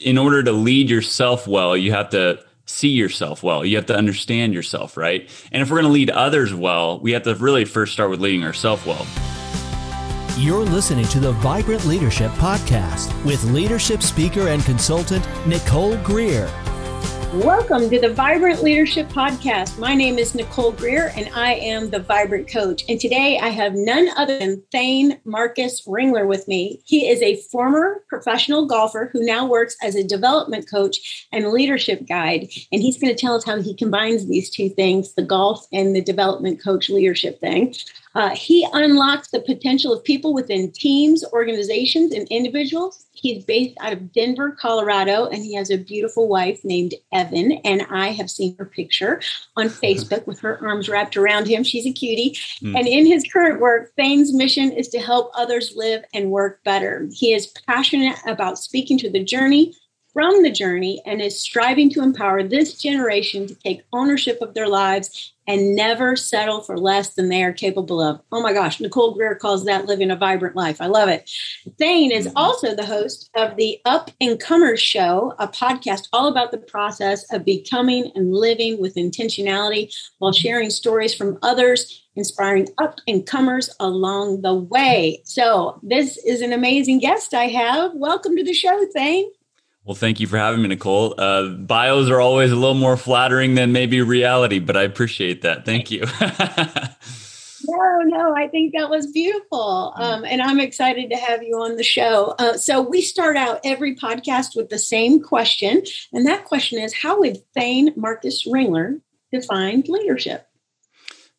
in order to lead yourself well, you have to see yourself well. You have to understand yourself, right? And if we're going to lead others well, we have to really first start with leading ourselves well. You're listening to the Vibrant Leadership Podcast with leadership speaker and consultant Nicole Greer. Welcome to the Vibrant Leadership Podcast. My name is Nicole Greer and I am the Vibrant Coach. And today I have none other than Thane Marcus Ringler with me. He is a former professional golfer who now works as a development coach and leadership guide. And he's going to tell us how he combines these two things the golf and the development coach leadership thing. Uh, he unlocks the potential of people within teams, organizations, and individuals. He's based out of Denver, Colorado, and he has a beautiful wife named Evan. And I have seen her picture on Facebook with her arms wrapped around him. She's a cutie. Mm. And in his current work, Thane's mission is to help others live and work better. He is passionate about speaking to the journey from the journey and is striving to empower this generation to take ownership of their lives and never settle for less than they are capable of. Oh my gosh, Nicole Greer calls that living a vibrant life. I love it. Thane is mm-hmm. also the host of the Up and Comers Show, a podcast all about the process of becoming and living with intentionality while sharing stories from others inspiring up and comers along the way. So, this is an amazing guest I have. Welcome to the show, Thane. Well, thank you for having me, Nicole. Uh, bios are always a little more flattering than maybe reality, but I appreciate that. Thank you. no, no, I think that was beautiful. Um, and I'm excited to have you on the show. Uh, so, we start out every podcast with the same question. And that question is How would Thane Marcus Ringler define leadership?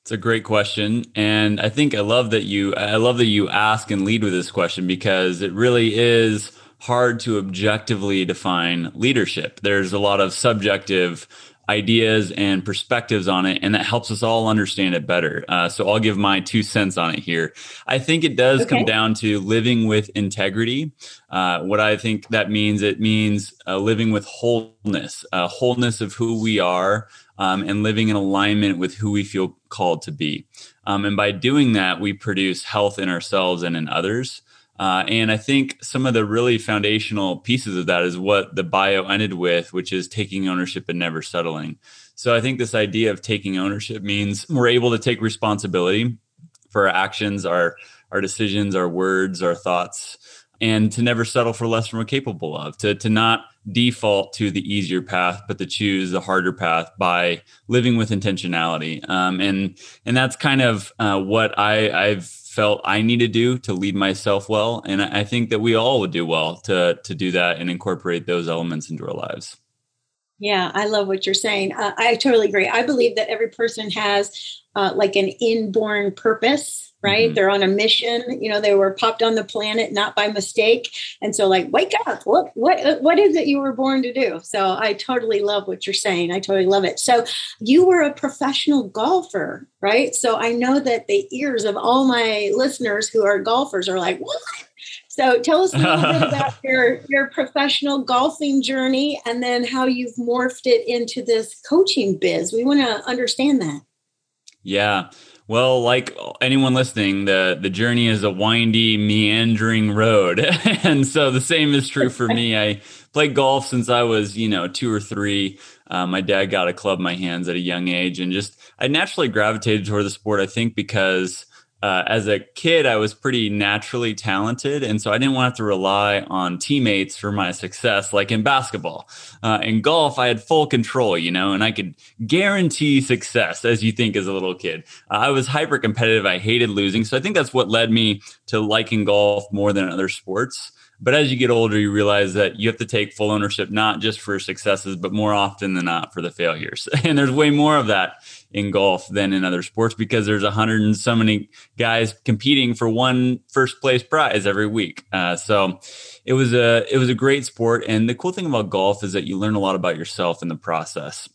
It's a great question. And I think I love that you I love that you ask and lead with this question because it really is hard to objectively define leadership. There's a lot of subjective ideas and perspectives on it, and that helps us all understand it better. Uh, so I'll give my two cents on it here. I think it does okay. come down to living with integrity. Uh, what I think that means, it means uh, living with wholeness, uh, wholeness of who we are, um, and living in alignment with who we feel called to be. Um, and by doing that, we produce health in ourselves and in others. Uh, and I think some of the really foundational pieces of that is what the bio ended with, which is taking ownership and never settling. So I think this idea of taking ownership means we're able to take responsibility for our actions, our our decisions, our words, our thoughts, and to never settle for less than we're capable of. To to not default to the easier path, but to choose the harder path by living with intentionality. Um, and and that's kind of uh, what I I've felt I need to do to lead myself well. And I think that we all would do well to to do that and incorporate those elements into our lives. Yeah, I love what you're saying. Uh, I totally agree. I believe that every person has uh, like an inborn purpose right? Mm-hmm. They're on a mission. You know, they were popped on the planet not by mistake. And so like, wake up. What what what is it you were born to do? So I totally love what you're saying. I totally love it. So you were a professional golfer, right? So I know that the ears of all my listeners who are golfers are like, what? So tell us a little bit about your your professional golfing journey and then how you've morphed it into this coaching biz. We want to understand that. Yeah. Well, like anyone listening, the the journey is a windy, meandering road, and so the same is true for me. I played golf since I was, you know, two or three. Um, my dad got a club in my hands at a young age, and just I naturally gravitated toward the sport. I think because uh, as a kid, I was pretty naturally talented. And so I didn't want to to rely on teammates for my success, like in basketball. Uh, in golf, I had full control, you know, and I could guarantee success as you think as a little kid. Uh, I was hyper competitive. I hated losing. So I think that's what led me to liking golf more than other sports. But as you get older, you realize that you have to take full ownership, not just for successes, but more often than not for the failures. And there's way more of that in golf than in other sports because there's a hundred and so many guys competing for one first place prize every week. Uh, so it was a it was a great sport, and the cool thing about golf is that you learn a lot about yourself in the process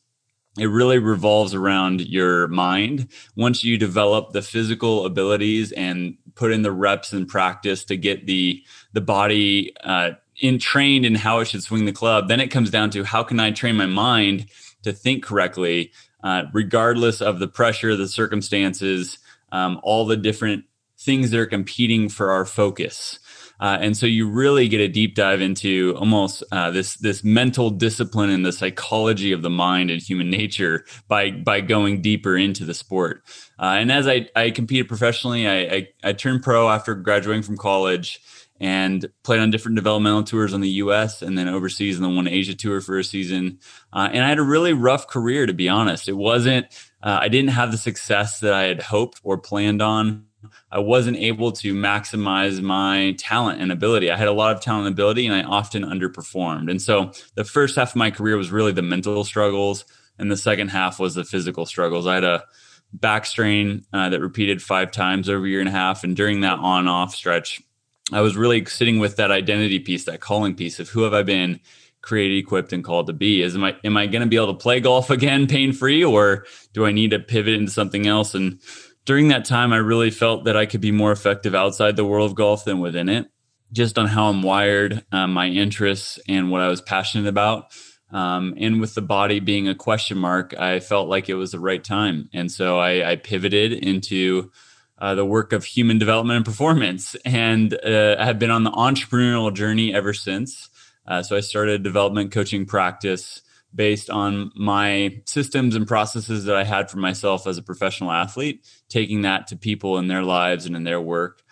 it really revolves around your mind. Once you develop the physical abilities and put in the reps and practice to get the the body uh, in trained in how it should swing the club, then it comes down to how can I train my mind to think correctly, uh, regardless of the pressure, the circumstances, um, all the different things that are competing for our focus. Uh, and so you really get a deep dive into almost uh, this this mental discipline and the psychology of the mind and human nature by by going deeper into the sport. Uh, and as I, I competed professionally, I, I, I turned pro after graduating from college and played on different developmental tours in the US and then overseas and then won Asia tour for a season. Uh, and I had a really rough career, to be honest. It wasn't, uh, I didn't have the success that I had hoped or planned on. I wasn't able to maximize my talent and ability. I had a lot of talent and ability, and I often underperformed. And so the first half of my career was really the mental struggles, and the second half was the physical struggles. I had a back strain uh, that repeated five times over a year and a half. And during that on off stretch, I was really sitting with that identity piece, that calling piece of who have I been created, equipped, and called to be? Is am I am I going to be able to play golf again pain free, or do I need to pivot into something else? And during that time, I really felt that I could be more effective outside the world of golf than within it, just on how I'm wired, um, my interests, and what I was passionate about. Um, and with the body being a question mark, I felt like it was the right time, and so I, I pivoted into uh, the work of human development and performance. And uh, have been on the entrepreneurial journey ever since. Uh, so I started a development coaching practice based on my systems and processes that I had for myself as a professional athlete, taking that to people in their lives and in their work.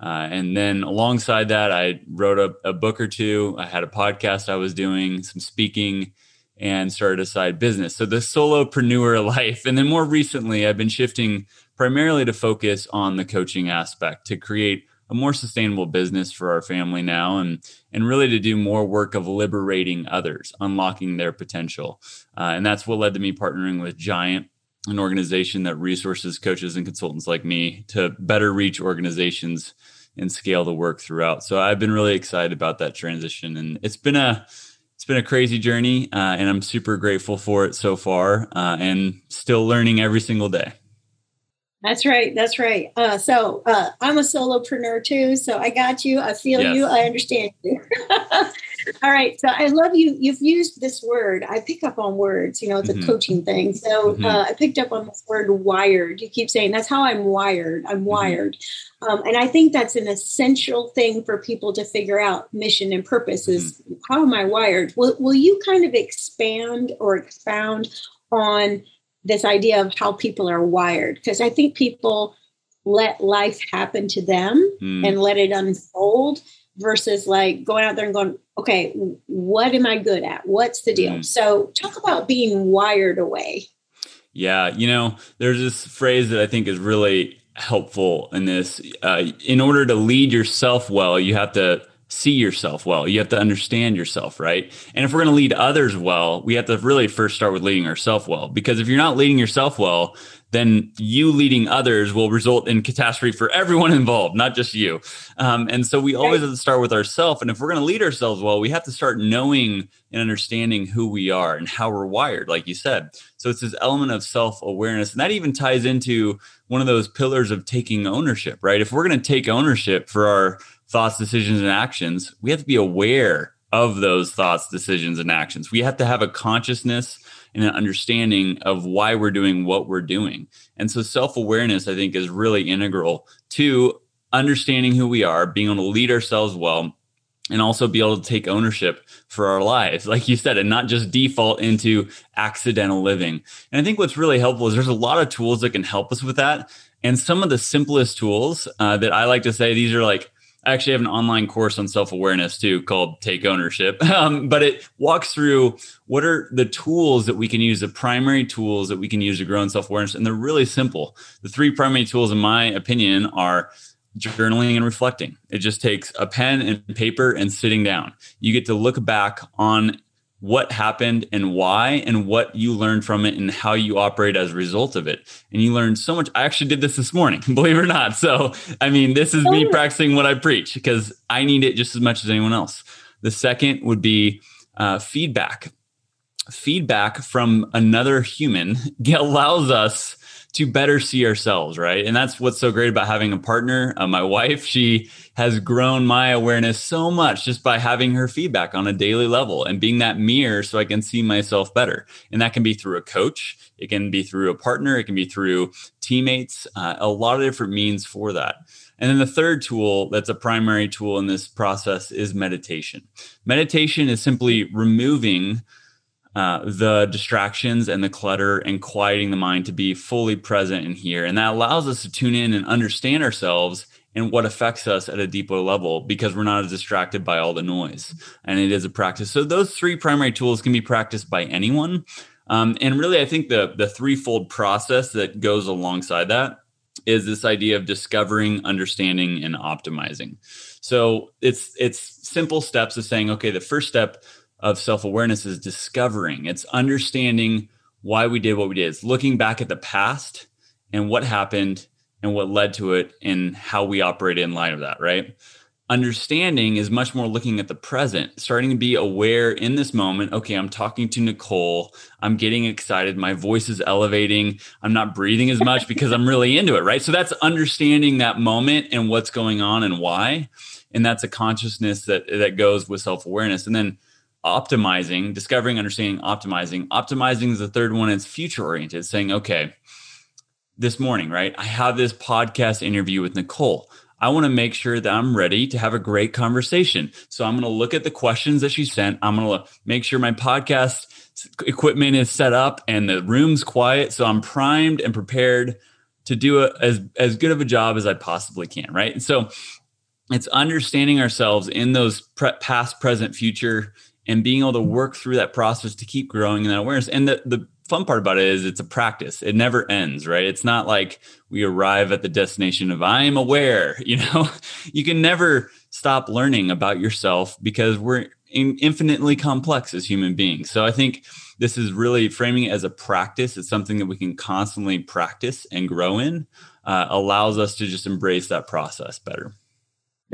Uh, and then alongside that, I wrote a, a, book or two. I had a podcast I was doing, some speaking, and started a side business. So the solopreneur life. And then more recently, I've been shifting primarily to focus on the coaching aspect to create a more sustainable business for our family now and and really to do more work of liberating others unlocking their potential. Uh, and that's what led to me partnering with giant an organization that resources coaches and consultants like me to better reach organizations and scale the work throughout. So i've been really excited about that transition and it's been a it's been a crazy journey uh, and i'm super grateful for it so far uh, and still learning every single day that's right. That's right. Uh, so uh, I'm a solopreneur too. So I got you. I feel yes. you. I understand you. All right. So I love you. You've used this word. I pick up on words. You know, it's mm-hmm. a coaching thing. So mm-hmm. uh, I picked up on this word wired. You keep saying that's how I'm wired. I'm mm-hmm. wired. Um, and I think that's an essential thing for people to figure out mission and purpose is mm-hmm. how am I wired? Will, will you kind of expand or expound on this idea of how people are wired because I think people let life happen to them mm. and let it unfold versus like going out there and going, okay, what am I good at? What's the deal? Mm. So talk about being wired away. Yeah, you know, there's this phrase that I think is really helpful in this. Uh, in order to lead yourself well, you have to see yourself well. You have to understand yourself, right? And if we're going to lead others well, we have to really first start with leading ourselves well. Because if you're not leading yourself well, then you leading others will result in catastrophe for everyone involved, not just you. Um, and so we always have to start with ourselves. And if we're going to lead ourselves well, we have to start knowing and understanding who we are and how we're wired, like you said. So it's this element of self awareness. And that even ties into one of those pillars of taking ownership, right? If we're going to take ownership for our thoughts, decisions, and actions, we have to be aware of those thoughts, decisions, and actions. We have to have a consciousness and an understanding of why we're doing what we're doing. And so self awareness, I think, is really integral to understanding who we are, being able to lead ourselves well, and also be able to take ownership for our lives, like you said, and not just default into accidental living. And I think what's really helpful is there's a lot of tools that can help us with that. And some of the simplest tools uh, that I like to say, these are like I actually have an online course on self awareness too called Take Ownership. Um, but it walks through what are the tools that we can use, the primary tools that we can use to grow in self awareness. And they're really simple. The three primary tools, in my opinion, are journaling and reflecting. It just takes a pen and paper and sitting down. You get to look back on what happened and why and what you learned from it and how you operate as a result of it. And you learned so much. I actually did this this morning believe it or not. So i mean this is me oh. practicing what i preach because i need it just as much as anyone else. The second would be uh, feedback. Feedback from another human allows us to better see ourselves, right? And that's what's so great about having a partner. Uh, my wife, she has grown my awareness so much just by having her feedback on a daily level and being that mirror so I can see myself better. And that can be through a coach, it can be through a partner, it can be through teammates, uh, a lot of different means for that. And then the third tool that's a primary tool in this process is meditation. Meditation is simply removing uh, the distractions and the clutter and quieting the mind to be fully present in here. And that allows us to tune in and understand ourselves and what affects us at a deeper level because we're not as distracted by all the noise. And it is a practice. So those three primary tools can be practiced by anyone. Um, and really, I think the the threefold process that goes alongside that is this idea of discovering, understanding, and optimizing. So it's it's simple steps of saying, okay, the first step of self awareness is discovering, it's understanding why we did what we did. It's looking back at the past and what happened and what led to it and how we operate in light of that, right? Understanding is much more looking at the present, starting to be aware in this moment. Okay, I'm talking to Nicole. I'm getting excited. My voice is elevating. I'm not breathing as much because I'm really into it, right? So that's understanding that moment and what's going on and why. And that's a consciousness that that goes with self-awareness. And then optimizing, discovering, understanding, optimizing. Optimizing is the third one. It's future oriented, saying, okay, this morning, right? I have this podcast interview with Nicole. I want to make sure that I'm ready to have a great conversation. So I'm going to look at the questions that she sent. I'm going to make sure my podcast equipment is set up and the room's quiet. So I'm primed and prepared to do a, as, as good of a job as I possibly can, right? And so it's understanding ourselves in those pre- past, present, future and being able to work through that process to keep growing in that awareness. And the, the fun part about it is it's a practice. It never ends, right? It's not like we arrive at the destination of I am aware, you know. you can never stop learning about yourself because we're in infinitely complex as human beings. So I think this is really framing it as a practice. It's something that we can constantly practice and grow in. Uh, allows us to just embrace that process better.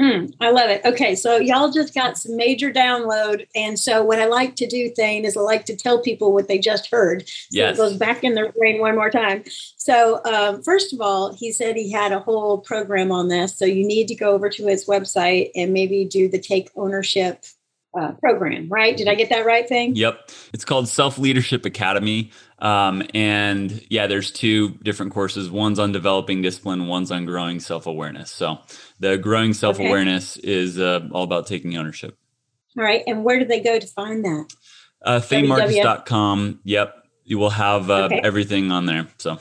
Mm, I love it. Okay, so y'all just got some major download, and so what I like to do, Thane, is I like to tell people what they just heard. So yes. it goes back in their brain one more time. So um, first of all, he said he had a whole program on this. So you need to go over to his website and maybe do the take ownership uh, program, right? Did I get that right Thane? Yep. It's called Self Leadership Academy. Um, and yeah, there's two different courses. One's on developing discipline, one's on growing self awareness. So the growing self awareness okay. is uh, all about taking ownership. All right. And where do they go to find that? Uh, ThaneMarcus.com. Yep. You will have uh, okay. everything on there. So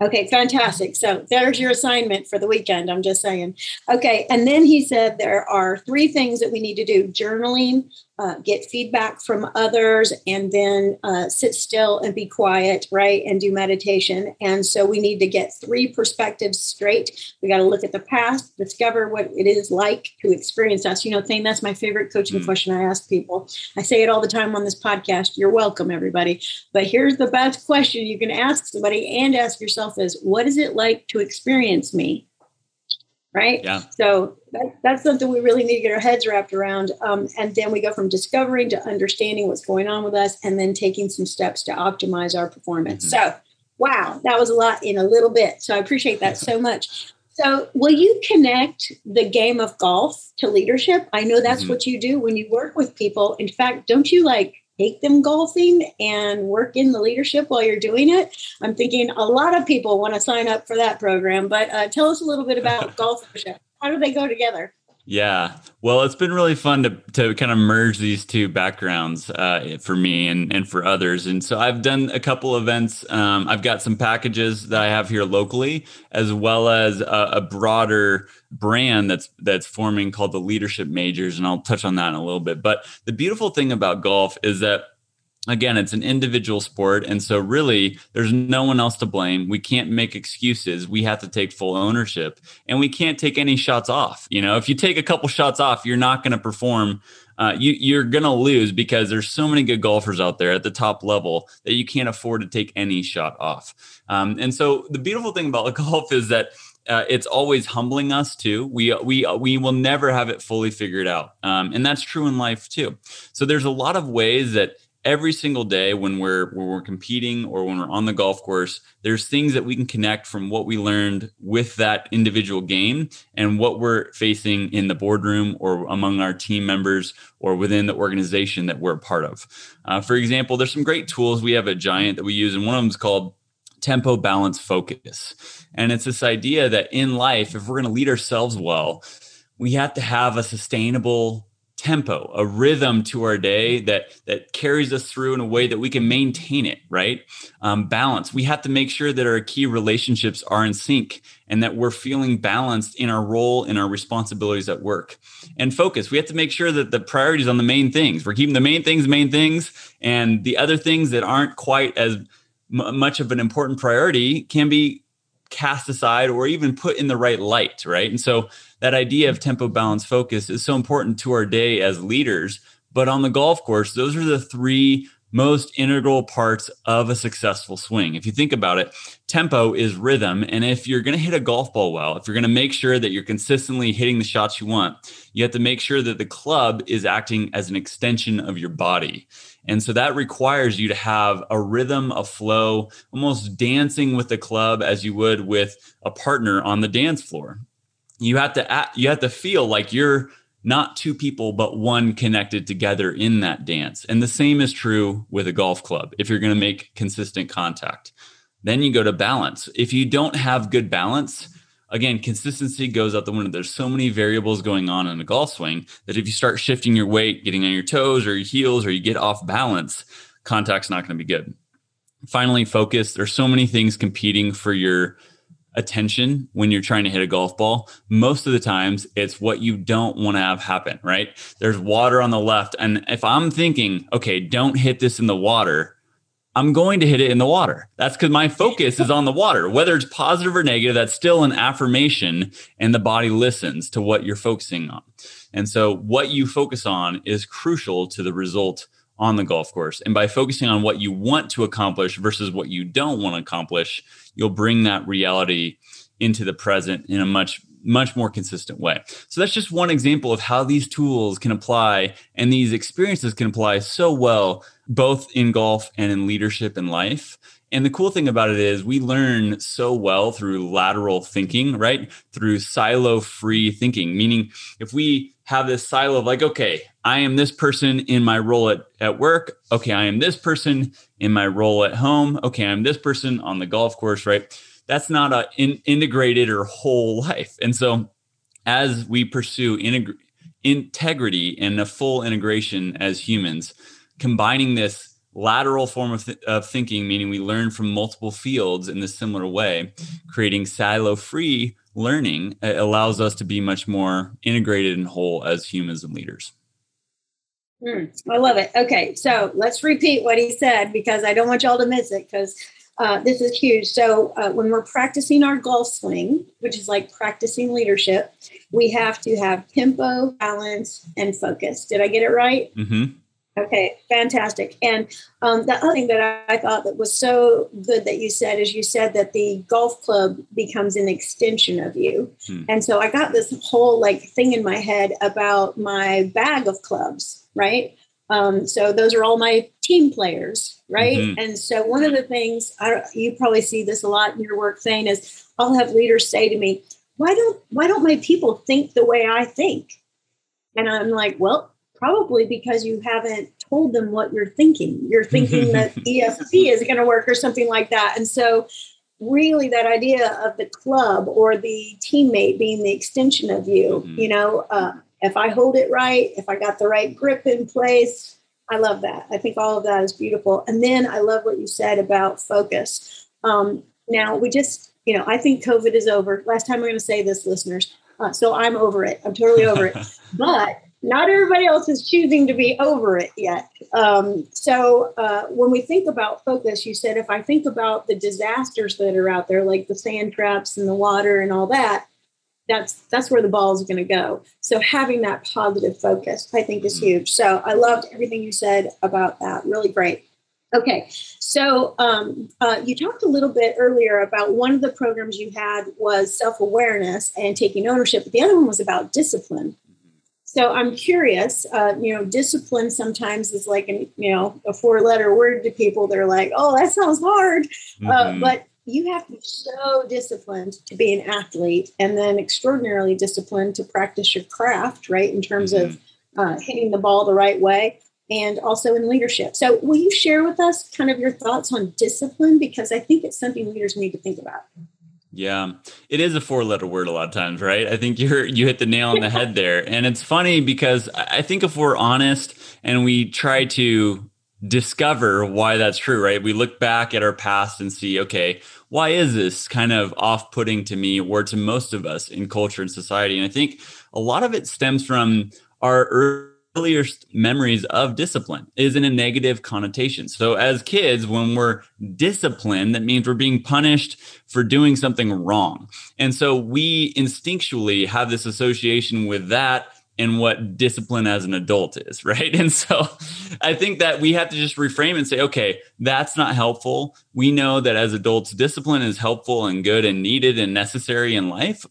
Okay, fantastic. So there's your assignment for the weekend. I'm just saying. Okay, and then he said there are three things that we need to do journaling, uh, get feedback from others, and then uh, sit still and be quiet, right? And do meditation. And so we need to get three perspectives straight. We got to look at the past, discover what it is like to experience us. You know, Thane that's my favorite coaching mm-hmm. question I ask people. I say it all the time on this podcast. You're welcome, everybody. But here's the best question you can ask somebody and ask yourself is what is it like to experience me? Right? Yeah. So that, that's something we really need to get our heads wrapped around. Um, and then we go from discovering to understanding what's going on with us and then taking some steps to optimize our performance. Mm-hmm. So, wow, that was a lot in a little bit. So I appreciate that so much. So, will you connect the game of golf to leadership? I know that's mm-hmm. what you do when you work with people. In fact, don't you like take them golfing and work in the leadership while you're doing it. I'm thinking a lot of people want to sign up for that program, but uh, tell us a little bit about golf leadership. How do they go together? Yeah. Well, it's been really fun to, to kind of merge these two backgrounds uh, for me and, and for others. And so I've done a couple events. Um, I've got some packages that I have here locally, as well as a, a, broader brand that's that's forming called the Leadership Majors. And I'll touch on that in a little bit. But the beautiful thing about golf is that again, it's an individual sport. And so, really, there's no one else to blame. We can't make excuses. We have to take full ownership and we can't take any shots off. You know, if you take a couple shots off, you're not going to perform. Uh, you, you're going to lose because there's so many good golfers out there at the top level that you can't afford to take any shot off. Um, and so, the beautiful thing about golf is that uh, it's always humbling us too. We we we will never have it fully figured out, um, and that's true in life too. So there's a lot of ways that every single day when we're when we're competing or when we're on the golf course there's things that we can connect from what we learned with that individual game and what we're facing in the boardroom or among our team members or within the organization that we're a part of uh, for example there's some great tools we have at giant that we use and one of them is called tempo, balance, focus. And it's this idea that in life, if we're going to lead ourselves well, we have to have a sustainable tempo, a rhythm to our day that that carries us through in a way that we can maintain it. Right, um, balance. We have to make sure that our key relationships are in sync and that we're feeling balanced in our role and our responsibilities at work. And focus. We have to make sure that the priorities on the main things. We're keeping the main things main things, and the other things that aren't quite as m- much of an important priority can be cast aside or even put in the right light, right? And so that idea of tempo balance focus is so important to our day as leaders. But on the golf course, those are the three most integral parts of a successful swing. If you think about it, tempo is rhythm. And if you're going to hit a golf ball well, if you're going to make sure that you're consistently hitting the shots you want, you have to make sure that the club is acting as an extension of your body. And so that requires you to have a rhythm, a flow, almost dancing with the club as you would with a partner on the dance floor. You have to act, you have to feel like you're not two people but one connected together in that dance. And the same is true with a golf club if you're going to make consistent contact. Then you go to balance. If you don't have good balance, again, consistency goes out the window. There's so many variables going on in a golf swing that if you start shifting your weight, getting on your toes or your heels, or you get off balance, contact's not going to be good. Finally, focus. There's so many things competing for your attention when you're trying to hit a golf ball. Most of the times, it's what you don't want to have happen, right? There's water on the left. And if I'm thinking, okay, don't hit this in the water, I'm going to hit it in the water. That's because my focus is on the water. Whether it's positive or negative, that's still an affirmation, and the body listens to what you're focusing on. And so, what you focus on is crucial to the result on the golf course. And by focusing on what you want to accomplish versus what you don't want to accomplish, you'll bring that reality into the present in a much much more consistent way. So that's just one example of how these tools can apply and these experiences can apply so well both in golf and in leadership and life. And the cool thing about it is we learn so well through lateral thinking, right? Through silo free thinking, meaning if we have this silo of like, okay, I am this person in my role at, at work. Okay, I am this person in my role at home. Okay, I'm this person on the golf course, right? That's not a in, integrated or whole life. And so as we pursue integ- integrity and a full integration as humans, combining this lateral form of, th- of thinking, meaning we learn from multiple fields in this similar way, creating silo free learning allows us to be much more integrated and whole as humans and leaders. Mm, I love it. Okay, so let's repeat what he said because I don't want y'all to miss it because uh, this is huge. So, uh, when we're practicing our golf swing, which is like practicing leadership, we have to have tempo, balance, and focus. Did I get it right? Mm-hmm. Okay, fantastic. And um, the other thing that I, thought that was so good that you said is you said that the golf club becomes an extension of you. Hmm. And so I got this whole like thing in my head about my bag of clubs, right? Um, so those are all my team players, right? Mm-hmm. And so one of the things I, you probably see this a lot in your work, saying is I'll have leaders say to me, "Why don't why don't my people think the way I think?" And I'm like, "Well, probably because you haven't told them what you're thinking. You're thinking that ESP is going to work or something like that. And so, really, that idea of the club or the teammate being the extension of you, mm-hmm. you know, uh, if I hold it right, if I got the right grip in place, I love that. I think all of that is beautiful. And then I love what you said about focus. Um, now, we just, you know, I think COVID is over. Last time we're going to say this, listeners. Uh, so I'm over it. I'm totally over it. But not everybody else is choosing to be over it yet. Um, so uh, when we think about focus, you said if I think about the disasters that are out there, like the sand traps and the water and all that, that's that's where the ball is going to go. So having that positive focus, I think, is mm-hmm. huge. So I loved everything you said about that. Really great. Okay, so um, uh, you talked a little bit earlier about one of the programs you had was self awareness and taking ownership, but the other one was about discipline. So I'm curious, uh, you know, discipline sometimes is like, an, you know, a four letter word to people. They're like, oh, that sounds hard. Uh, mm-hmm. Uh, but you have to be so disciplined to be an athlete and then extraordinarily disciplined to practice your craft, right? In terms mm-hmm. of uh, hitting the ball the right way. and also in leadership. So, will you share with us kind of your thoughts on discipline? Because I think it's something leaders need to think about. Yeah, it is a four-letter word a lot of times, right? I think you're you hit the nail on the head there, and it's funny because I think if we're honest and we try to discover why that's true, right? We look back at our past and see, okay, why is this kind of off-putting to me or to most of us in culture and society? And I think a lot of it stems from our earliest memories of discipline is in a negative connotation. So as kids, when we're disciplined, that means we're being punished for doing something wrong. And so we instinctually have this association with that and what discipline as an adult is, right? And so I think that we have to just reframe and say, okay, that's not helpful. We know that as adults, discipline is helpful and good and needed and necessary in life.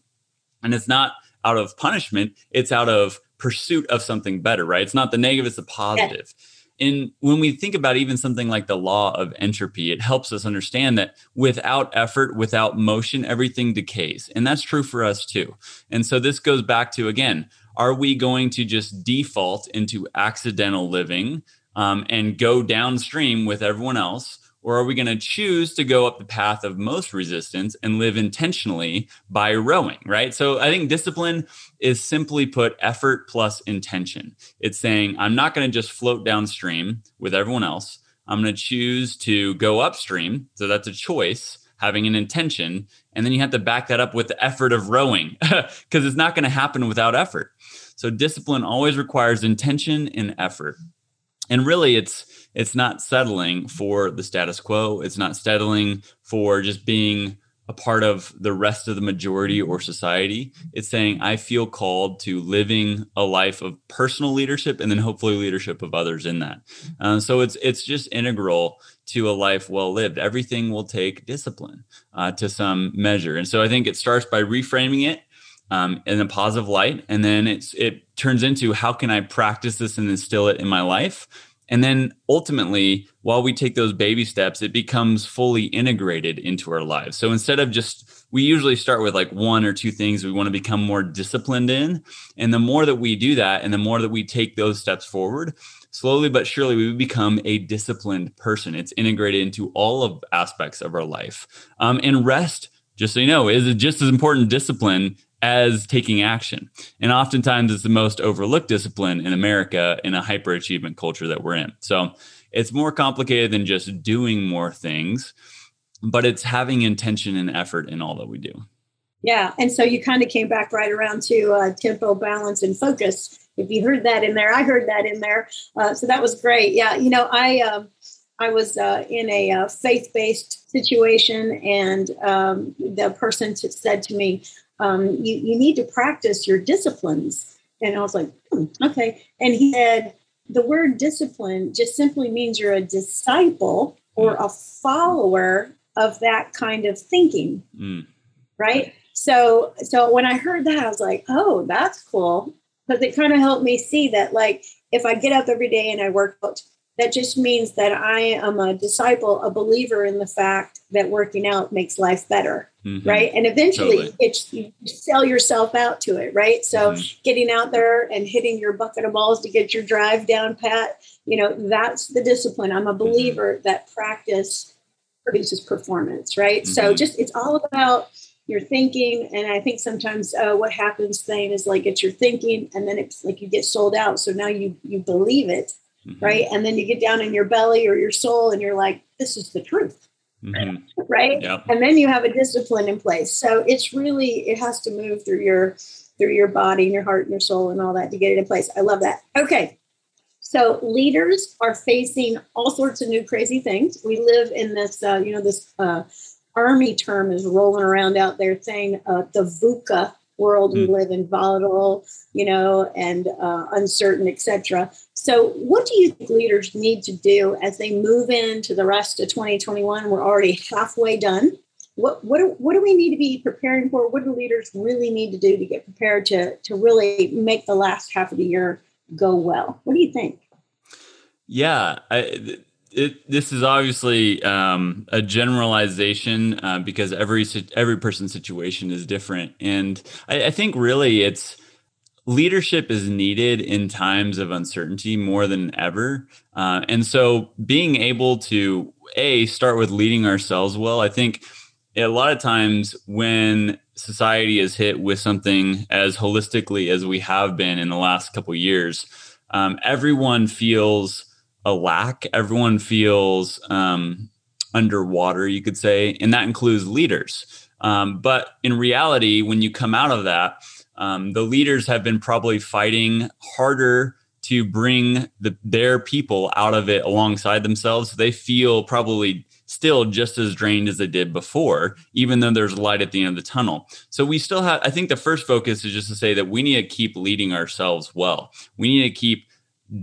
And it's not out of punishment, it's out of pursuit of something better, right? It's not the negative, it's the positive. Yeah. And when we think about even something like the law of entropy, it helps us understand that without effort, without motion, everything decays. And that's true for us too. And so this goes back to, again, are we going to just default into accidental living um, and go downstream with everyone else? Or are we going to choose to go up the path of most resistance and live intentionally by rowing, right? So I think discipline is simply put effort plus intention. It's saying, I'm not going to just float downstream with everyone else. I'm going to choose to go upstream. So that's a choice having an intention. And then you have to back that up with the effort of rowing because it's not going to happen without effort. So discipline always requires intention and effort. And really it's it's not settling for the status quo. It's not settling for just being a part of the rest of the majority or society. It's saying, I feel called to living a life of personal leadership and then hopefully leadership of others in that. Uh, so it's it's just integral to a life well lived. Everything will take discipline uh, to some measure. And so I think it starts by reframing it um, in a positive light. And then it's it turns into how can I practice this and instill it in my life? And then ultimately, while we take those baby steps, it becomes fully integrated into our lives. So instead of just, we usually start with like one or two things we want to become more disciplined in. And the more that we do that, and the more that we take those steps forward, slowly but surely we become a disciplined person. It's integrated into all of aspects of our life. Um, and rest, just so you know, is just as important discipline as taking action. And oftentimes it's the most overlooked discipline in America in a hyperachievement culture that we're in. So it's more complicated than just doing more things, but it's having intention and effort in all that we do. Yeah. And so you kind of came back right around to uh, tempo, balance, and focus. If you heard that in there, I heard that in there. Uh, so that was great. Yeah. You know, I, um, I was uh, in a uh, faith based situation, and um, the person t- said to me, um, you, you need to practice your disciplines. And I was like, hmm, okay. And he said, the word discipline just simply means you're a disciple or a follower of that kind of thinking. Mm. Right. So, so when I heard that, I was like, oh, that's cool. Because it kind of helped me see that, like, if I get up every day and I work out, that just means that I am a disciple, a believer in the fact that working out makes life better. Mm-hmm. Right. And eventually totally. it's you sell yourself out to it. Right. So mm-hmm. getting out there and hitting your bucket of balls to get your drive down pat, you know, that's the discipline. I'm a mm-hmm. believer mm-hmm. that practice produces performance. Right. So mm-hmm. just it's all about your thinking. And I think sometimes uh, what happens then is like it's your thinking and then it's like you get sold out. So now you you believe it mm-hmm. right? And then you get down in your belly or your soul and you're like, this is the truth. Mm-hmm. Right. Yep. And then you have a discipline in place. So it's really, it has to move through your through your body and your heart and your soul and all that to get it in place. I love that. Okay. So leaders are facing all sorts of new crazy things. We live in this, uh, you know, this uh, army term is rolling around out there saying uh, the VUCA world mm. we live in, volatile, you know, and uh, uncertain, etc. So, what do you think leaders need to do as they move into the rest of 2021? We're already halfway done. What what do, what do we need to be preparing for? What do leaders really need to do to get prepared to to really make the last half of the year go well? What do you think? Yeah, I, it, this is obviously um, a generalization uh, because every every person's situation is different, and I, I think really it's leadership is needed in times of uncertainty more than ever. Uh, and so being able to, A, start with leading ourselves well, I think a lot of times when society is hit with something as holistically as we have been in the last couple years, um, everyone feels a lack. Everyone feels um, underwater, you could say, and that includes leaders. Um, but in reality, when you come out of that, um, the leaders have been probably fighting harder to bring the, their people out of it alongside themselves. They feel probably still just as drained as they did before, even though there's light at the end of the tunnel. So we still have, I think the first focus is just to say that we need to keep leading ourselves well. We need to keep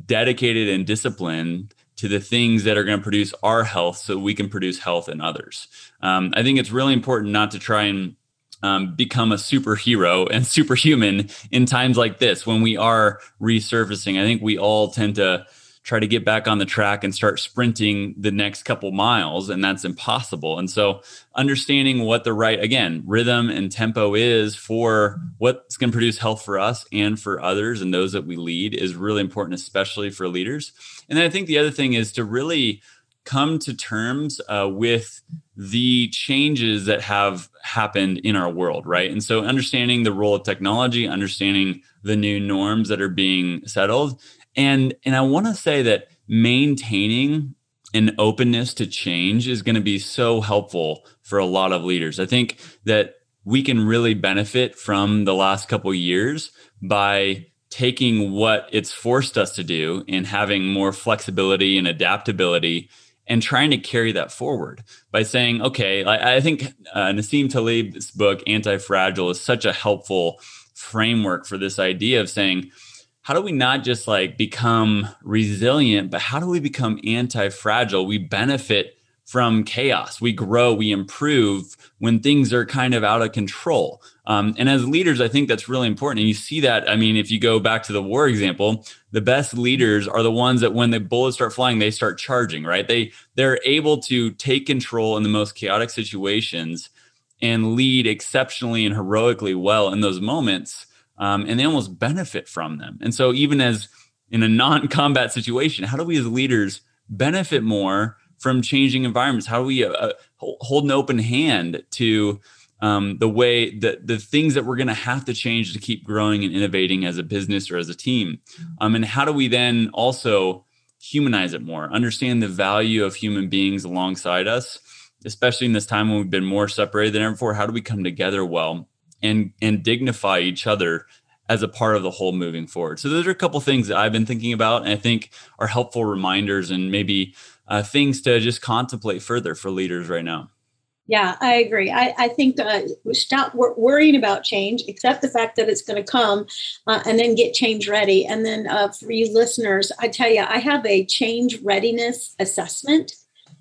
dedicated and disciplined to the things that are going to produce our health so we can produce health in others. Um, I think it's really important not to try and um, become a superhero and superhuman in times like this when we are resurfacing. I think we all tend to try to get back on the track and start sprinting the next couple miles and that's impossible and so understanding what the right again rhythm and tempo is for what's going to produce health for us and for others and those that we lead is really important especially for leaders and then i think the other thing is to really come to terms uh, with the changes that have happened in our world right and so understanding the role of technology understanding the new norms that are being settled and and I want to say that maintaining an openness to change is going to be so helpful for a lot of leaders. I think that we can really benefit from the last couple years by taking what it's forced us to do and having more flexibility and adaptability and trying to carry that forward by saying, okay, I, I think uh, Nassim Taleb's book, Anti Fragile, is such a helpful framework for this idea of saying, how do we not just like become resilient, but how do we become anti fragile? We benefit from chaos. We grow, we improve when things are kind of out of control. Um, and as leaders, I think that's really important. And you see that. I mean, if you go back to the war example, the best leaders are the ones that when the bullets start flying, they start charging. Right? They they're able to take control in the most chaotic situations and lead exceptionally and heroically well in those moments um, and they almost benefit from them. And so, even as in a non combat situation, how do we as leaders benefit more from changing environments? How do we uh, uh hold an open hand to um, the way that the things that we're going to have to change to keep growing and innovating as a business or as a team? Um, and how do we then also humanize it more, understand the value of human beings alongside us, especially in this time when we've been more separated than ever before? How do we come together well? and and dignify each other as a part of the whole moving forward. So those are a couple things that I've been thinking about and I think are helpful reminders and maybe uh, things to just contemplate further for leaders right now. Yeah, I agree. I, I think uh, stop worrying about change, accept the fact that it's going to come, uh, and then get change ready. And then uh, for you listeners, I tell you, I have a change readiness assessment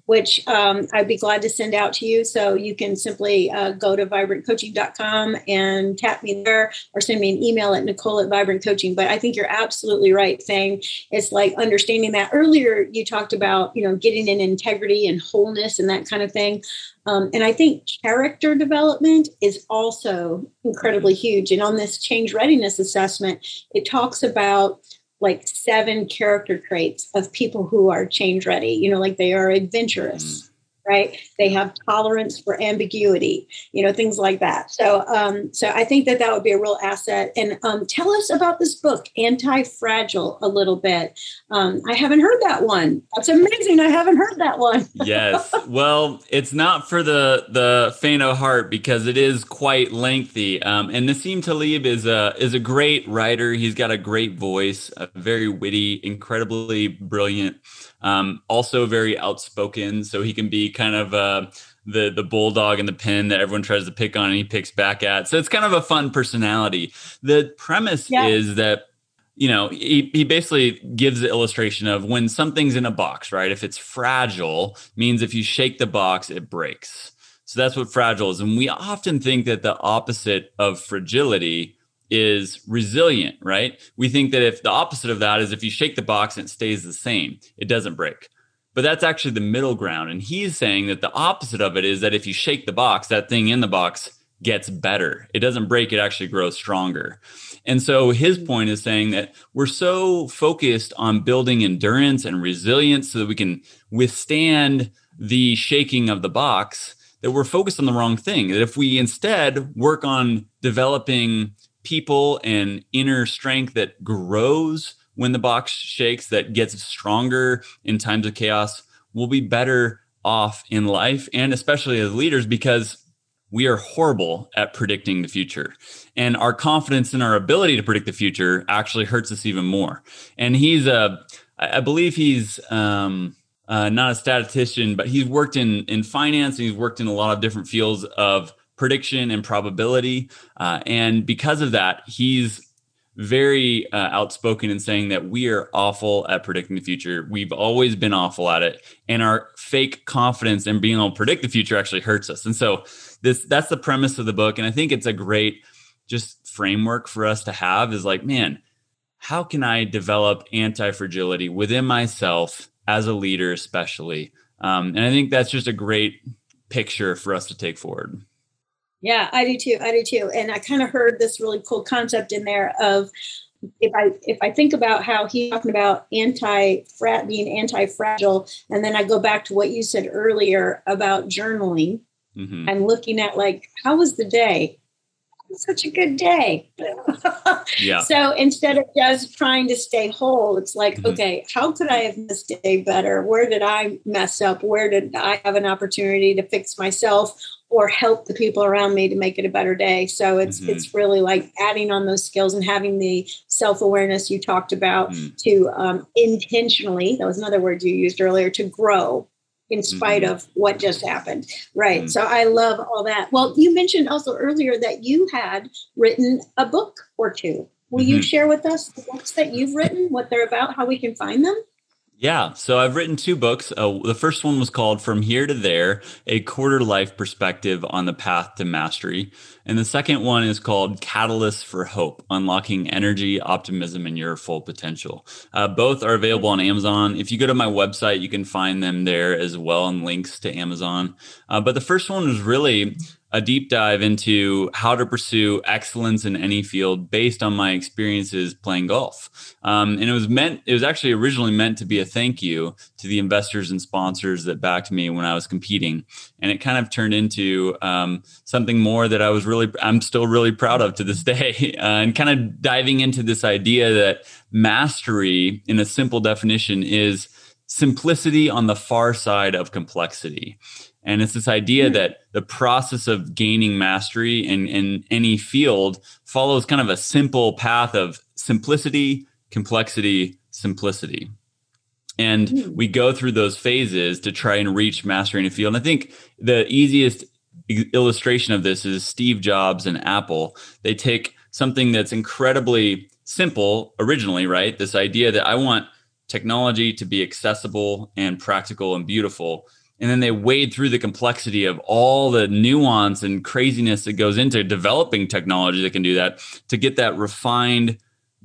which um, I'd be glad to send out to you. So you can simply uh, go to vibrantcoaching.com and tap me there or send me an email at Nicole at Vibrant Coaching. But I think you're absolutely right saying it's like understanding that earlier you talked about, you know, getting in integrity and wholeness and that kind of thing. Um, and I think character development is also incredibly huge. And on this change readiness assessment, it talks about like seven character traits of people who are change ready. You know, like they are adventurous, mm. Right? They have tolerance for ambiguity, you know, things like that. So, um, so I think that that would be a real asset. And um, tell us about this book, Anti Fragile, a little bit. Um, I haven't heard that one. That's amazing. I haven't heard that one. yes. Well, it's not for the the faint of heart because it is quite lengthy. Um, and Nassim Taleb is a is a great writer. He's got a great voice, a very witty, incredibly brilliant. Um, also very outspoken, so he can be kind of uh, the the bulldog in the pen that everyone tries to pick on and he picks back at. So it's kind of a fun personality. The premise yeah. is that you know, he, he basically gives the illustration of when something's in a box, right? If it's fragile, means if you shake the box, it breaks. So that's what fragile is. And we often think that the opposite of fragility is resilient, right? We think that if the opposite of that is if you shake the box and it stays the same, it doesn't break. But that's actually the middle ground. And he's saying that the opposite of it is that if you shake the box, that thing in the box gets better. It doesn't break, it actually grows stronger. And so his point is saying that we're so focused on building endurance and resilience so that we can withstand the shaking of the box that we're focused on the wrong thing. That if we instead work on developing people and inner strength that grows when the box shakes, that gets stronger in times of chaos, we'll be better off in life and especially as leaders because we are horrible at predicting the future. And our confidence in our ability to predict the future actually hurts us even more. And he's a, I believe he's um, uh, not a statistician, but he's worked in in finance. And he's worked in a lot of different fields of prediction and probability. Uh, and because of that, he's very uh, outspoken in saying that we are awful at predicting the future. We've always been awful at it, and our fake confidence in being able to predict the future actually hurts us. And so, this that's the premise of the book, and I think it's a great just framework for us to have. Is like, man, how can I develop anti fragility within myself as a leader, especially? Um, and I think that's just a great picture for us to take forward. Yeah, I do too. I do too. And I kind of heard this really cool concept in there of if I if I think about how he's talking about anti frat being anti fragile, and then I go back to what you said earlier about journaling mm-hmm. and looking at like how was the day? Such a good day. yeah. So instead of just trying to stay whole, it's like, mm-hmm. okay, how could I have this day better? Where did I mess up? Where did I have an opportunity to fix myself? Or help the people around me to make it a better day. So it's mm-hmm. it's really like adding on those skills and having the self awareness you talked about mm-hmm. to um, intentionally. That was another word you used earlier to grow in spite mm-hmm. of what just happened. Right. Mm-hmm. So I love all that. Well, you mentioned also earlier that you had written a book or two. Will you mm-hmm. share with us the books that you've written, what they're about, how we can find them? Yeah, so I've written two books. Uh, the first one was called From Here to There A Quarter Life Perspective on the Path to Mastery. And the second one is called Catalyst for Hope Unlocking Energy, Optimism, and Your Full Potential. Uh, both are available on Amazon. If you go to my website, you can find them there as well and links to Amazon. Uh, but the first one was really a deep dive into how to pursue excellence in any field based on my experiences playing golf. Um, and it was meant, it was actually originally meant to be a thank you to the investors and sponsors that backed me when I was competing. And it kind of turned into um, something more that I was really, I'm still really proud of to this day. Uh, and kind of diving into this idea that mastery, in a simple definition, is simplicity on the far side of complexity. And it's this idea hmm. that the process of gaining mastery in, in any field follows kind of a simple path of simplicity, complexity, simplicity. And hmm. we go through those phases to try and reach mastery in a field. And I think the easiest illustration of this is Steve Jobs and Apple. They take something that's incredibly simple originally, right? This idea that I want technology to be accessible and practical and beautiful and then they wade through the complexity of all the nuance and craziness that goes into developing technology that can do that to get that refined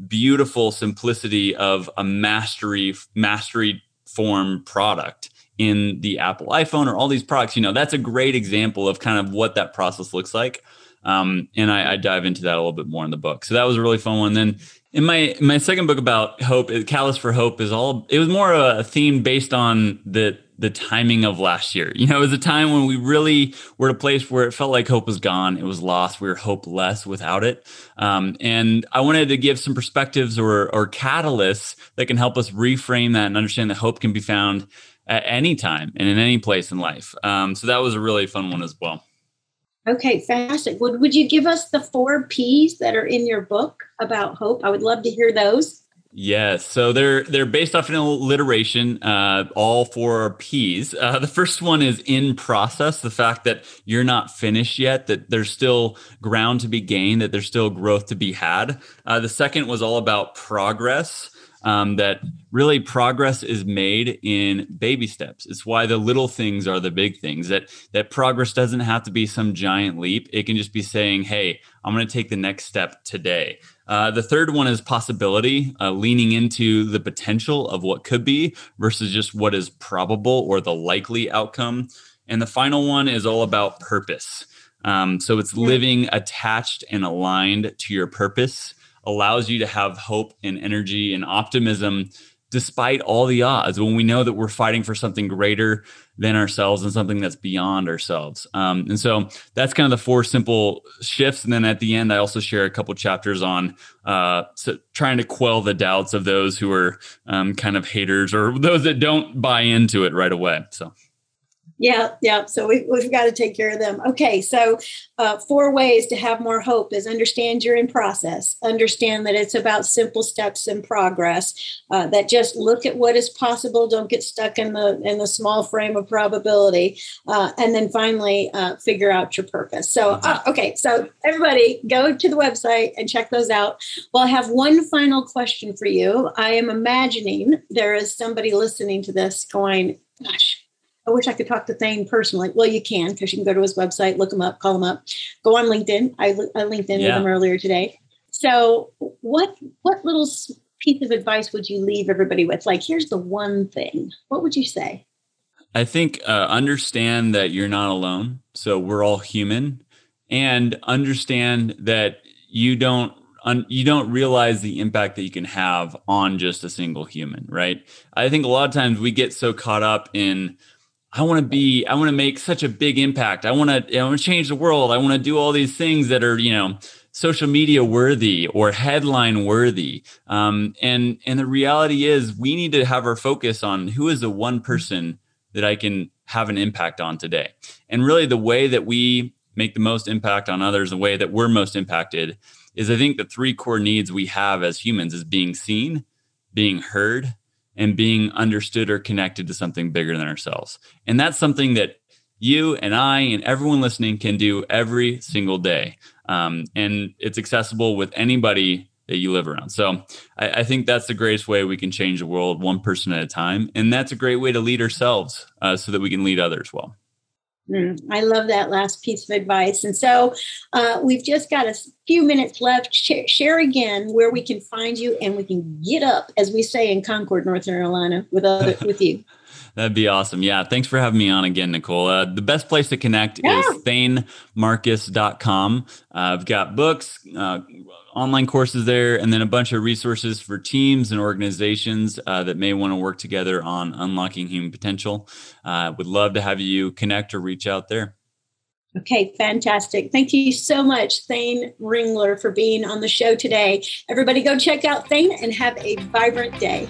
beautiful simplicity of a mastery mastery form product in the apple iphone or all these products. You know that's a great example of kind of what that process looks like. Um, and I, I, dive into that a little bit more in the book. So that was a really fun one. Then in my my second book about hope Catalyst for Hope is all it was more a theme based on the the timing of last year. You know, it was a time when we really were at a place where it felt like hope was gone. It was lost. We were hopeless without it. Um, and I wanted to give some perspectives or, or catalysts that can help us reframe that and understand that hope can be found at any time and in any place in life. Um, so that was a really fun one as well. Okay, fantastic. Would, would you give us the four P's that are in your book about hope? I would love to hear those. Yes, so they're they're based off an alliteration. Uh, all four are P's. Uh, the first one is in process. The fact that you're not finished yet, that there's still ground to be gained, that there's still growth to be had. Uh, the second was all about progress. Um, that really progress is made in baby steps. It's why the little things are the big things. That that progress doesn't have to be some giant leap. It can just be saying, "Hey, I'm going to take the next step today." Uh, the third one is possibility, uh, leaning into the potential of what could be versus just what is probable or the likely outcome. And the final one is all about purpose. Um, so it's living attached and aligned to your purpose allows you to have hope and energy and optimism despite all the odds when we know that we're fighting for something greater than ourselves and something that's beyond ourselves. Um, and so that's kind of the four simple shifts. And then at the end i also share a couple chapters on uh, so trying to quell the doubts of those who are um, kind of haters or those that don't buy into it right away. So yeah, yeah. So we, we've got to take care of them. Okay, so uh, four ways to have more hope is understand you're in process, understand that it's about simple steps and progress. Uh, that just look at what is possible, don't get stuck in the in the small frame of probability, uh, and then finally uh, figure out your purpose. So uh, okay, so everybody go to the website and check those out. Well, I have one final question for you. I am imagining there is somebody listening to this going, "Gosh." I wish I could talk to Thane personally. Well, you can because you can go to his website, look him up, call him up, go on LinkedIn. I, I LinkedIn yeah. with him earlier today. So, what what little piece of advice would you leave everybody with? Like, here's the one thing. What would you say? I think uh, understand that you're not alone. So we're all human, and understand that you don't un, you don't realize the impact that you can have on just a single human. Right? I think a lot of times we get so caught up in I want to be, I want to make such a big impact. I want to, I want to change the world. I want to do all these things that are, you know, social media worthy or headline worthy. Um, and and the reality is, we need to have our focus on who is the one person that I can have an impact on today. And really, the way that we make the most impact on others, the way that we're most impacted, is I think the three core needs we have as humans is being seen, being heard, and being understood or connected to something bigger than ourselves. And that's something that you and I and everyone listening can do every single day. Um, and it's accessible with anybody that you live around. So I, I, think that's the greatest way we can change the world one person at a time. And that's a great way to lead ourselves uh, so that we can lead others well. Mm, I love that last piece of advice. And so uh, we've just got a few minutes left. Share, share, again where we can find you and we can get up, as we say in Concord, North Carolina, with other, with you. That'd be awesome. Yeah. Thanks for having me on again, Nicole. Uh, the best place to connect yeah. is thanemarcus.com. Uh, I've got books, uh, online courses there, and then a bunch of resources for teams and organizations uh, that may want to work together on unlocking human potential. Uh, would love to have you connect or reach out there. Okay, fantastic. Thank you so much, Thane Ringler, for being on the show today. Everybody go check out Thane and have a vibrant day.